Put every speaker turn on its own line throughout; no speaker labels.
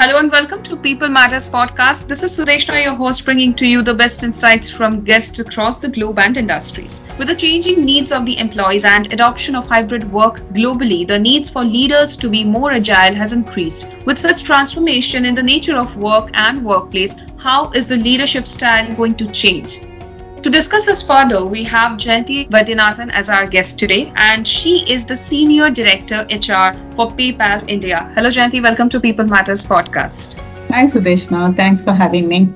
Hello and welcome to People Matters podcast. This is Sudeshna, your host, bringing to you the best insights from guests across the globe and industries. With the changing needs of the employees and adoption of hybrid work globally, the needs for leaders to be more agile has increased. With such transformation in the nature of work and workplace, how is the leadership style going to change? To discuss this further, we have Jayanti Vaidyanathan as our guest today, and she is the Senior Director HR for PayPal India. Hello, Jayanti. Welcome to People Matters podcast.
Hi, Sudeshna. Thanks for having me.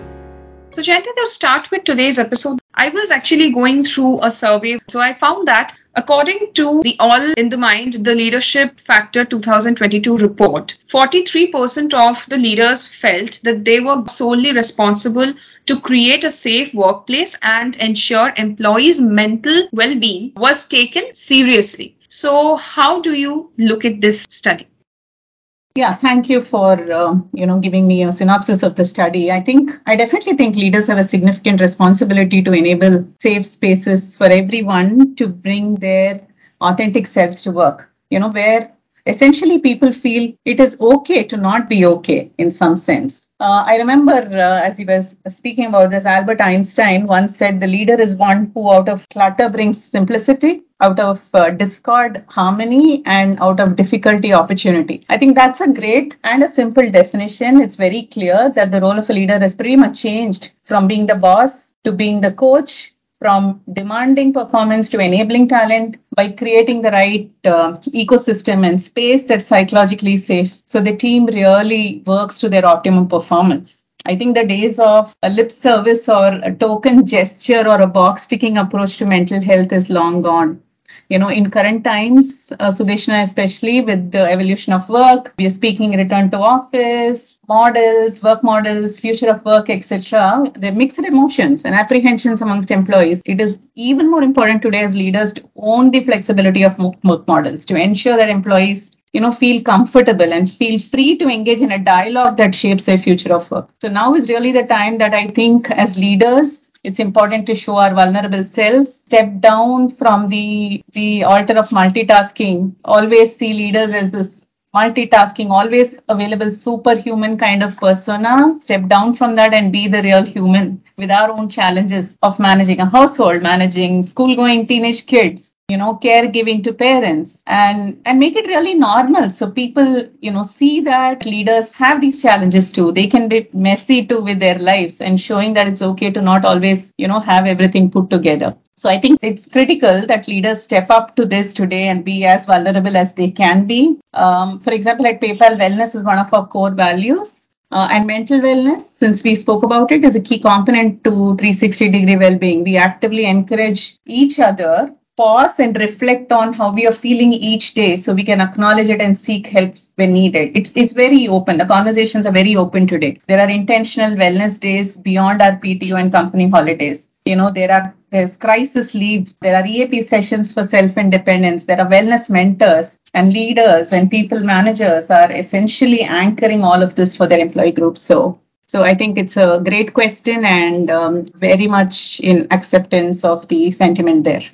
So, Jayanti, to start with today's episode, I was actually going through a survey. So, I found that According to the All in the Mind, the Leadership Factor 2022 report, 43% of the leaders felt that they were solely responsible to create a safe workplace and ensure employees' mental well being was taken seriously. So, how do you look at this study?
Yeah, thank you for uh, you know giving me a synopsis of the study. I think I definitely think leaders have a significant responsibility to enable safe spaces for everyone to bring their authentic selves to work. You know, where essentially people feel it is okay to not be okay in some sense. Uh, I remember uh, as he was speaking about this, Albert Einstein once said, The leader is one who out of clutter brings simplicity, out of uh, discord, harmony, and out of difficulty, opportunity. I think that's a great and a simple definition. It's very clear that the role of a leader has pretty much changed from being the boss to being the coach from demanding performance to enabling talent by creating the right uh, ecosystem and space that's psychologically safe. So the team really works to their optimum performance. I think the days of a lip service or a token gesture or a box ticking approach to mental health is long gone. You know, in current times, uh, Sudeshna, especially with the evolution of work, we are speaking return to office, models, work models, future of work, etc., they're mixed emotions and apprehensions amongst employees. It is even more important today as leaders to own the flexibility of work models to ensure that employees you know feel comfortable and feel free to engage in a dialogue that shapes their future of work so now is really the time that i think as leaders it's important to show our vulnerable selves step down from the the altar of multitasking always see leaders as this multitasking, always available, superhuman kind of persona, step down from that and be the real human with our own challenges of managing a household, managing school going teenage kids, you know, caregiving to parents and, and make it really normal. So people, you know, see that leaders have these challenges too. They can be messy too with their lives and showing that it's okay to not always, you know, have everything put together. So I think it's critical that leaders step up to this today and be as vulnerable as they can be. Um, for example, at PayPal, wellness is one of our core values. Uh, and mental wellness, since we spoke about it, is a key component to 360 degree well-being. We actively encourage each other pause and reflect on how we are feeling each day so we can acknowledge it and seek help when needed. It's it's very open. The conversations are very open today. There are intentional wellness days beyond our PTO and company holidays. You know, there are there's crisis leave, there are EAP sessions for self-independence, there are wellness mentors and leaders and people managers are essentially anchoring all of this for their employee groups. So so I think it's a great question and um, very much in acceptance of the sentiment there.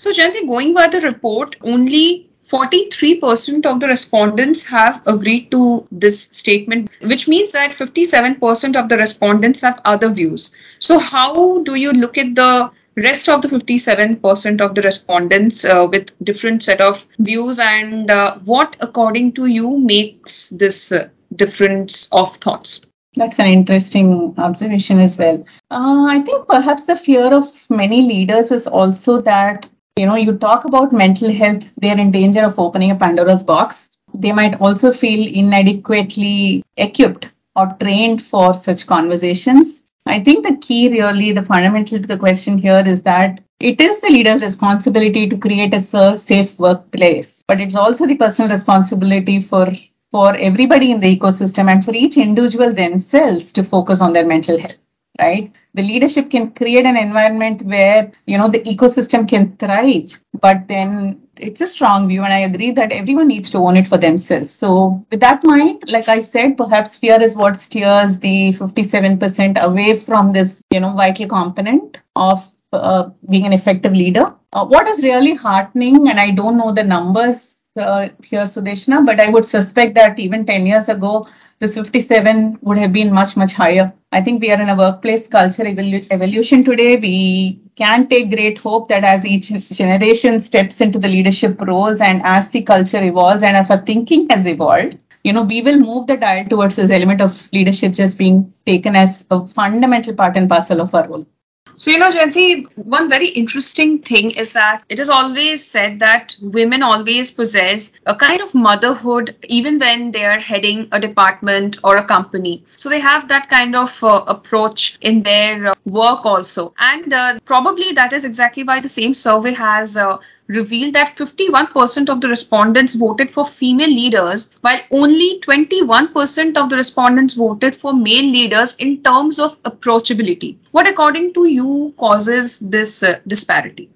So, Jayanti, going by the report, only 43% of the respondents have agreed to this statement, which means that 57% of the respondents have other views. So, how do you look at the rest of the 57% of the respondents uh, with different set of views and uh, what according to you makes this uh, difference of thoughts
that's an interesting observation as well. Uh, I think perhaps the fear of many leaders is also that you know, you talk about mental health, they're in danger of opening a Pandora's box. They might also feel inadequately equipped or trained for such conversations. I think the key, really, the fundamental to the question here is that it is the leader's responsibility to create a safe workplace, but it's also the personal responsibility for for everybody in the ecosystem and for each individual themselves to focus on their mental health right? The leadership can create an environment where you know the ecosystem can thrive but then it's a strong view and i agree that everyone needs to own it for themselves. So with that mind like i said perhaps fear is what steers the 57% away from this you know vital component of uh, being an effective leader. Uh, what is really heartening and i don't know the numbers uh, here, Sudeshna, but I would suspect that even 10 years ago, this 57 would have been much, much higher. I think we are in a workplace culture evolution today. We can take great hope that as each generation steps into the leadership roles and as the culture evolves and as our thinking has evolved, you know, we will move the dial towards this element of leadership just being taken as a fundamental part and parcel of our role.
So, you know, Jayanti, one very interesting thing is that it is always said that women always possess a kind of motherhood even when they are heading a department or a company. So, they have that kind of uh, approach in their uh, work also. And uh, probably that is exactly why the same survey has uh, revealed that 51% of the respondents voted for female leaders, while only 21% of the respondents voted for male leaders in terms of approachability. What, according to you, causes this uh, disparity?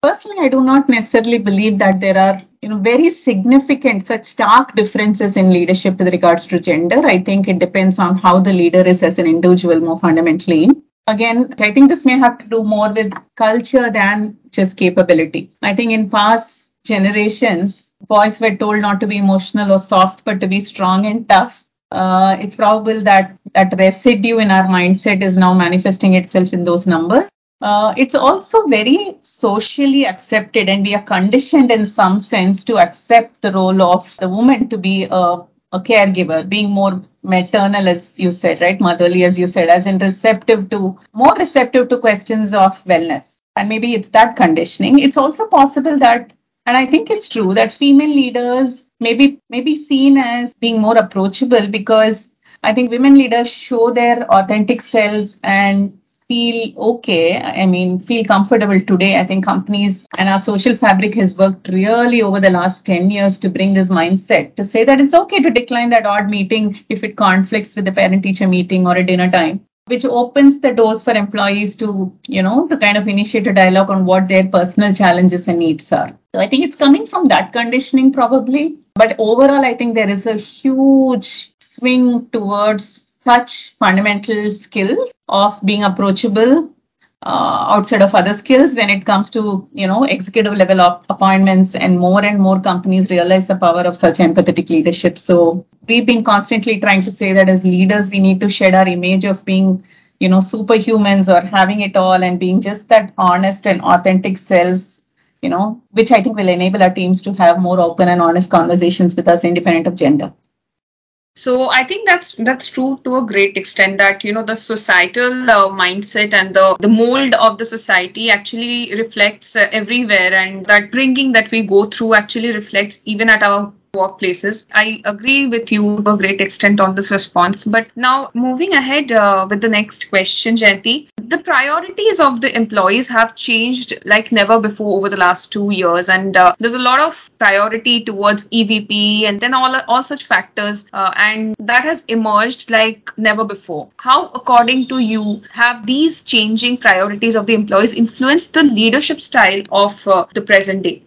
Personally, I do not necessarily believe that there are you know very significant such stark differences in leadership with regards to gender. I think it depends on how the leader is as an individual more fundamentally again, I think this may have to do more with culture than just capability. I think in past generations, boys were told not to be emotional or soft, but to be strong and tough. Uh, it's probable that that residue in our mindset is now manifesting itself in those numbers. Uh, it's also very socially accepted, and we are conditioned in some sense to accept the role of the woman to be a a caregiver, being more maternal, as you said, right? Motherly, as you said, as in receptive to, more receptive to questions of wellness. And maybe it's that conditioning. It's also possible that, and I think it's true, that female leaders maybe may be seen as being more approachable because I think women leaders show their authentic selves and feel okay. I mean, feel comfortable today. I think companies and our social fabric has worked really over the last 10 years to bring this mindset to say that it's okay to decline that odd meeting if it conflicts with the parent teacher meeting or a dinner time which opens the doors for employees to, you know, to kind of initiate a dialogue on what their personal challenges and needs are. So I think it's coming from that conditioning probably. But overall, I think there is a huge swing towards such fundamental skills of being approachable uh, outside of other skills when it comes to you know executive level of appointments and more and more companies realize the power of such empathetic leadership. So we've been constantly trying to say that as leaders we need to shed our image of being you know superhumans or having it all and being just that honest and authentic selves you know which i think will enable our teams to have more open and honest conversations with us independent of gender
so I think that's that's true to a great extent that you know the societal uh, mindset and the the mold of the society actually reflects uh, everywhere, and that bringing that we go through actually reflects even at our workplaces. I agree with you to a great extent on this response. But now, moving ahead uh, with the next question, Jayanti, the priorities of the employees have changed like never before over the last two years, and uh, there's a lot of priority towards EVP and then all all such factors, uh, and that has emerged like never before. How, according to you, have these changing priorities of the employees influenced the leadership style of uh, the present day?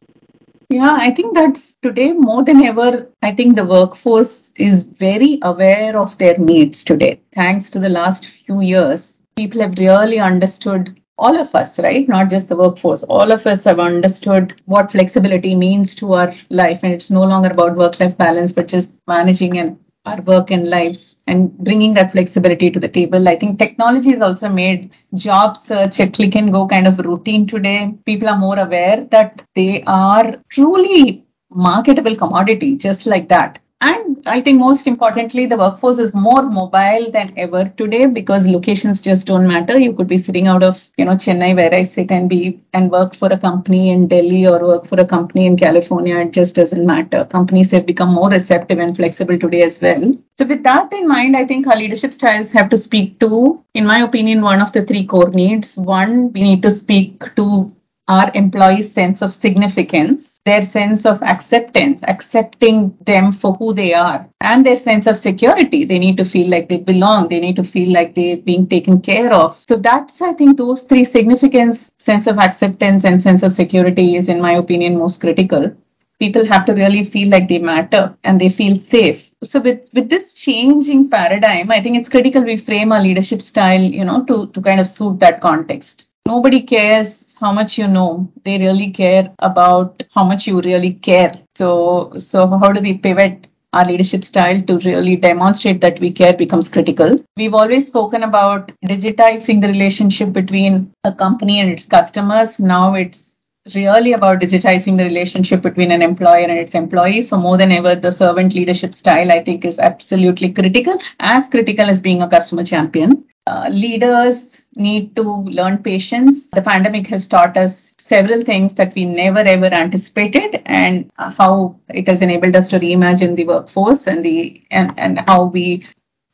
Yeah, I think that's today more than ever. I think the workforce is very aware of their needs today. Thanks to the last few years, people have really understood all of us, right? Not just the workforce. All of us have understood what flexibility means to our life. And it's no longer about work life balance, but just managing and our work and lives and bringing that flexibility to the table. I think technology has also made job search a click and go kind of routine today. People are more aware that they are truly marketable commodity just like that. And I think most importantly, the workforce is more mobile than ever today because locations just don't matter. You could be sitting out of, you know, Chennai where I sit and be and work for a company in Delhi or work for a company in California. It just doesn't matter. Companies have become more receptive and flexible today as well. So with that in mind, I think our leadership styles have to speak to, in my opinion, one of the three core needs. One, we need to speak to our employees' sense of significance their sense of acceptance, accepting them for who they are, and their sense of security. They need to feel like they belong. They need to feel like they're being taken care of. So that's, I think, those three significance, sense of acceptance and sense of security is, in my opinion, most critical. People have to really feel like they matter and they feel safe. So with, with this changing paradigm, I think it's critical we frame our leadership style, you know, to, to kind of suit that context. Nobody cares how much you know. They really care about how much you really care. So, so how do we pivot our leadership style to really demonstrate that we care becomes critical. We've always spoken about digitizing the relationship between a company and its customers. Now it's really about digitizing the relationship between an employer and its employees. So more than ever, the servant leadership style, I think, is absolutely critical, as critical as being a customer champion. Uh, leaders need to learn patience. The pandemic has taught us several things that we never ever anticipated and how it has enabled us to reimagine the workforce and the and, and how we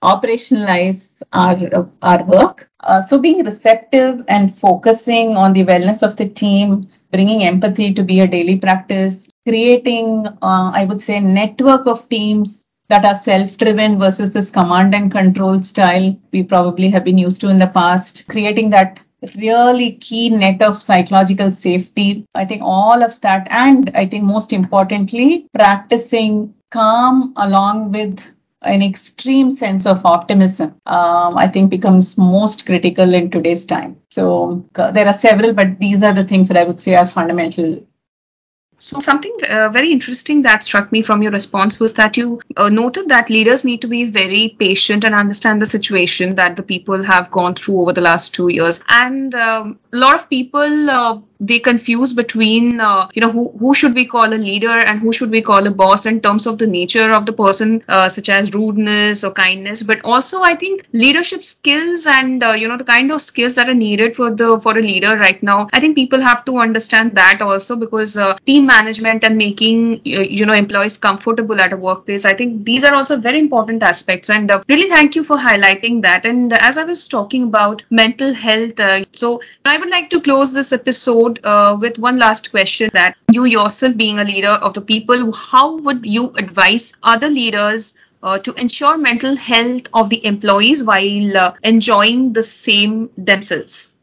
operationalize our our work uh, so being receptive and focusing on the wellness of the team bringing empathy to be a daily practice creating uh, i would say network of teams that are self driven versus this command and control style we probably have been used to in the past, creating that really key net of psychological safety. I think all of that, and I think most importantly, practicing calm along with an extreme sense of optimism, um, I think becomes most critical in today's time. So uh, there are several, but these are the things that I would say are fundamental
so, something uh, very interesting that struck me from your response was that you uh, noted that leaders need to be very patient and understand the situation that the people have gone through over the last two years. And um, a lot of people uh, they confuse between uh, you know who, who should we call a leader and who should we call a boss in terms of the nature of the person uh, such as rudeness or kindness. But also i think leadership skills and uh, you know the kind of skills that are needed for the for a leader right now i think people have to understand that also because uh, team management and making you know employees comfortable at a workplace i think these are also very important aspects. And uh, really thank you for highlighting that. And as i was talking about mental health uh, so i would like to close this episode uh, with one last question that you yourself being a leader of the people, how would you advise other leaders uh, to ensure mental health of the employees while uh, enjoying the same themselves?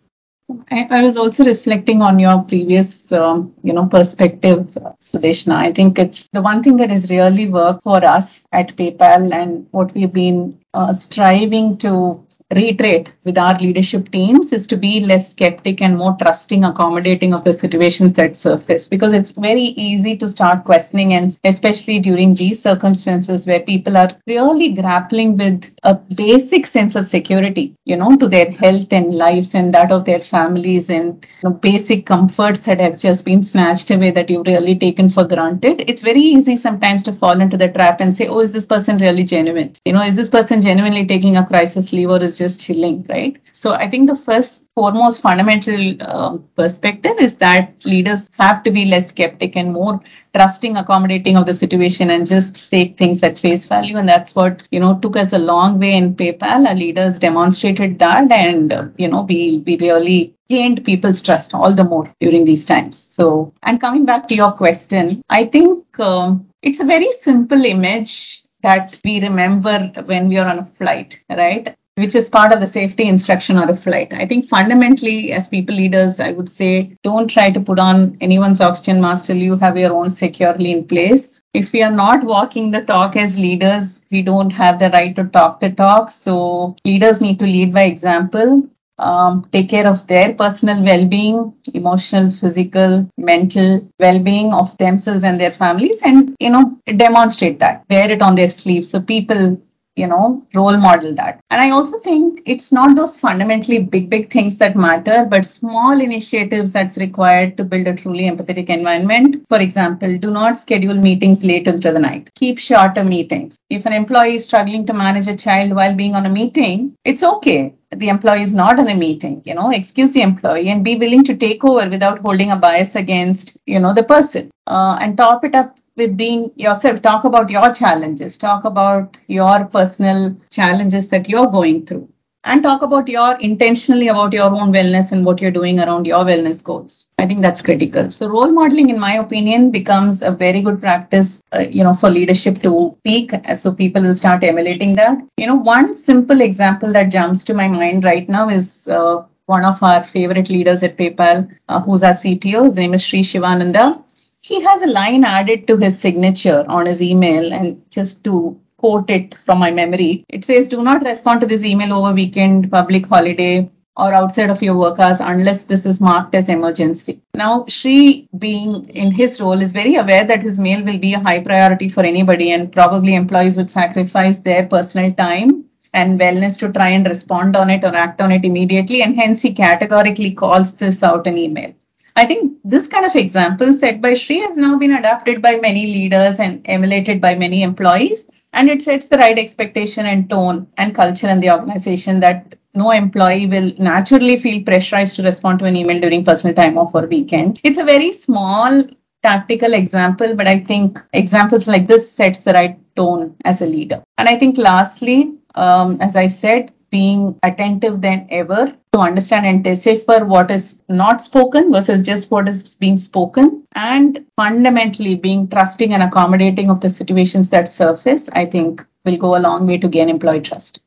I, I, was also reflecting on your previous, um, you know, perspective, Sudeshna. I think it's the one thing that has really worked for us at PayPal and what we've been uh, striving to reiterate with our leadership teams is to be less skeptic and more trusting, accommodating of the situations that surface because it's very easy to start questioning, and especially during these circumstances where people are really grappling with a basic sense of security, you know, to their health and lives and that of their families and you know, basic comforts that have just been snatched away that you've really taken for granted. It's very easy sometimes to fall into the trap and say, oh, is this person really genuine? You know, is this person genuinely taking a crisis leave or is just chilling, right? So I think the first foremost fundamental uh, perspective is that leaders have to be less skeptic and more trusting, accommodating of the situation and just take things at face value. And that's what, you know, took us a long way in PayPal. Our leaders demonstrated that and, uh, you know, we, we really gained people's trust all the more during these times. So, and coming back to your question, I think um, it's a very simple image that we remember when we are on a flight, right? Which is part of the safety instruction on a flight. I think fundamentally, as people leaders, I would say don't try to put on anyone's oxygen mask till you have your own securely in place. If we are not walking the talk as leaders, we don't have the right to talk the talk. So leaders need to lead by example. Um, take care of their personal well-being, emotional, physical, mental well-being of themselves and their families, and you know demonstrate that, wear it on their sleeve, so people you know, role model that. And I also think it's not those fundamentally big, big things that matter, but small initiatives that's required to build a truly empathetic environment. For example, do not schedule meetings late into the night. Keep shorter meetings. If an employee is struggling to manage a child while being on a meeting, it's okay the employee is not in a meeting you know excuse the employee and be willing to take over without holding a bias against you know the person uh, and top it up with being yourself. Talk about your challenges, talk about your personal challenges that you're going through, and talk about your intentionally about your own wellness and what you're doing around your wellness goals. I think that's critical. So role modeling, in my opinion, becomes a very good practice, uh, you know, for leadership to peak. So people will start emulating that. You know, one simple example that jumps to my mind right now is. Uh, one of our favorite leaders at PayPal, uh, who's our CTO. His name is Sri Shivananda he has a line added to his signature on his email and just to quote it from my memory it says do not respond to this email over weekend public holiday or outside of your work hours unless this is marked as emergency. Now, Sri, being in his role, is very aware that his mail will be a high priority for anybody, and probably employees would sacrifice their personal time and wellness to try and respond on it or act on it immediately, and hence he categorically calls this out an email. I think this kind of example set by Sri has now been adopted by many leaders and emulated by many employees. And it sets the right expectation and tone and culture in the organization that no employee will naturally feel pressurized to respond to an email during personal time off or weekend. It's a very small tactical example, but I think examples like this sets the right tone as a leader. And I think lastly, um, as I said, being attentive than ever to understand and decipher what is not spoken versus just what is being spoken. And fundamentally being trusting and accommodating of the situations that surface i think will go a long way to gain employee trust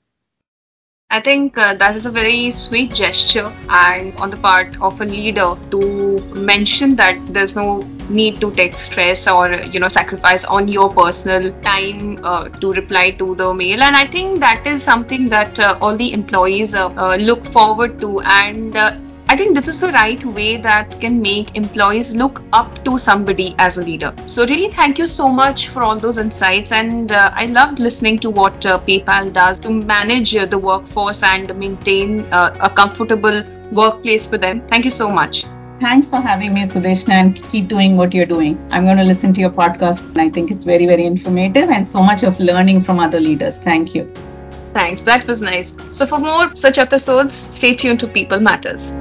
I think uh, that is a very sweet gesture and on the part of a leader to mention that there's no need to take stress or you know sacrifice on your personal time uh, to reply to the mail. And i think that is something that uh, all the employees uh, uh, look forward to. And uh, I think this is the right way that can make employees look up to somebody as a leader. So, really, thank you so much for all those insights. And uh, I loved listening to what uh, PayPal does to manage uh, the workforce and maintain uh, a comfortable workplace for them. Thank you so much.
Thanks for having me, Sudeshna, and keep doing what you're doing. I'm going to listen to your podcast, and I think it's very, very informative and so much of learning from other leaders. Thank you.
Thanks, that was nice. So, for more such episodes, stay tuned to People Matters.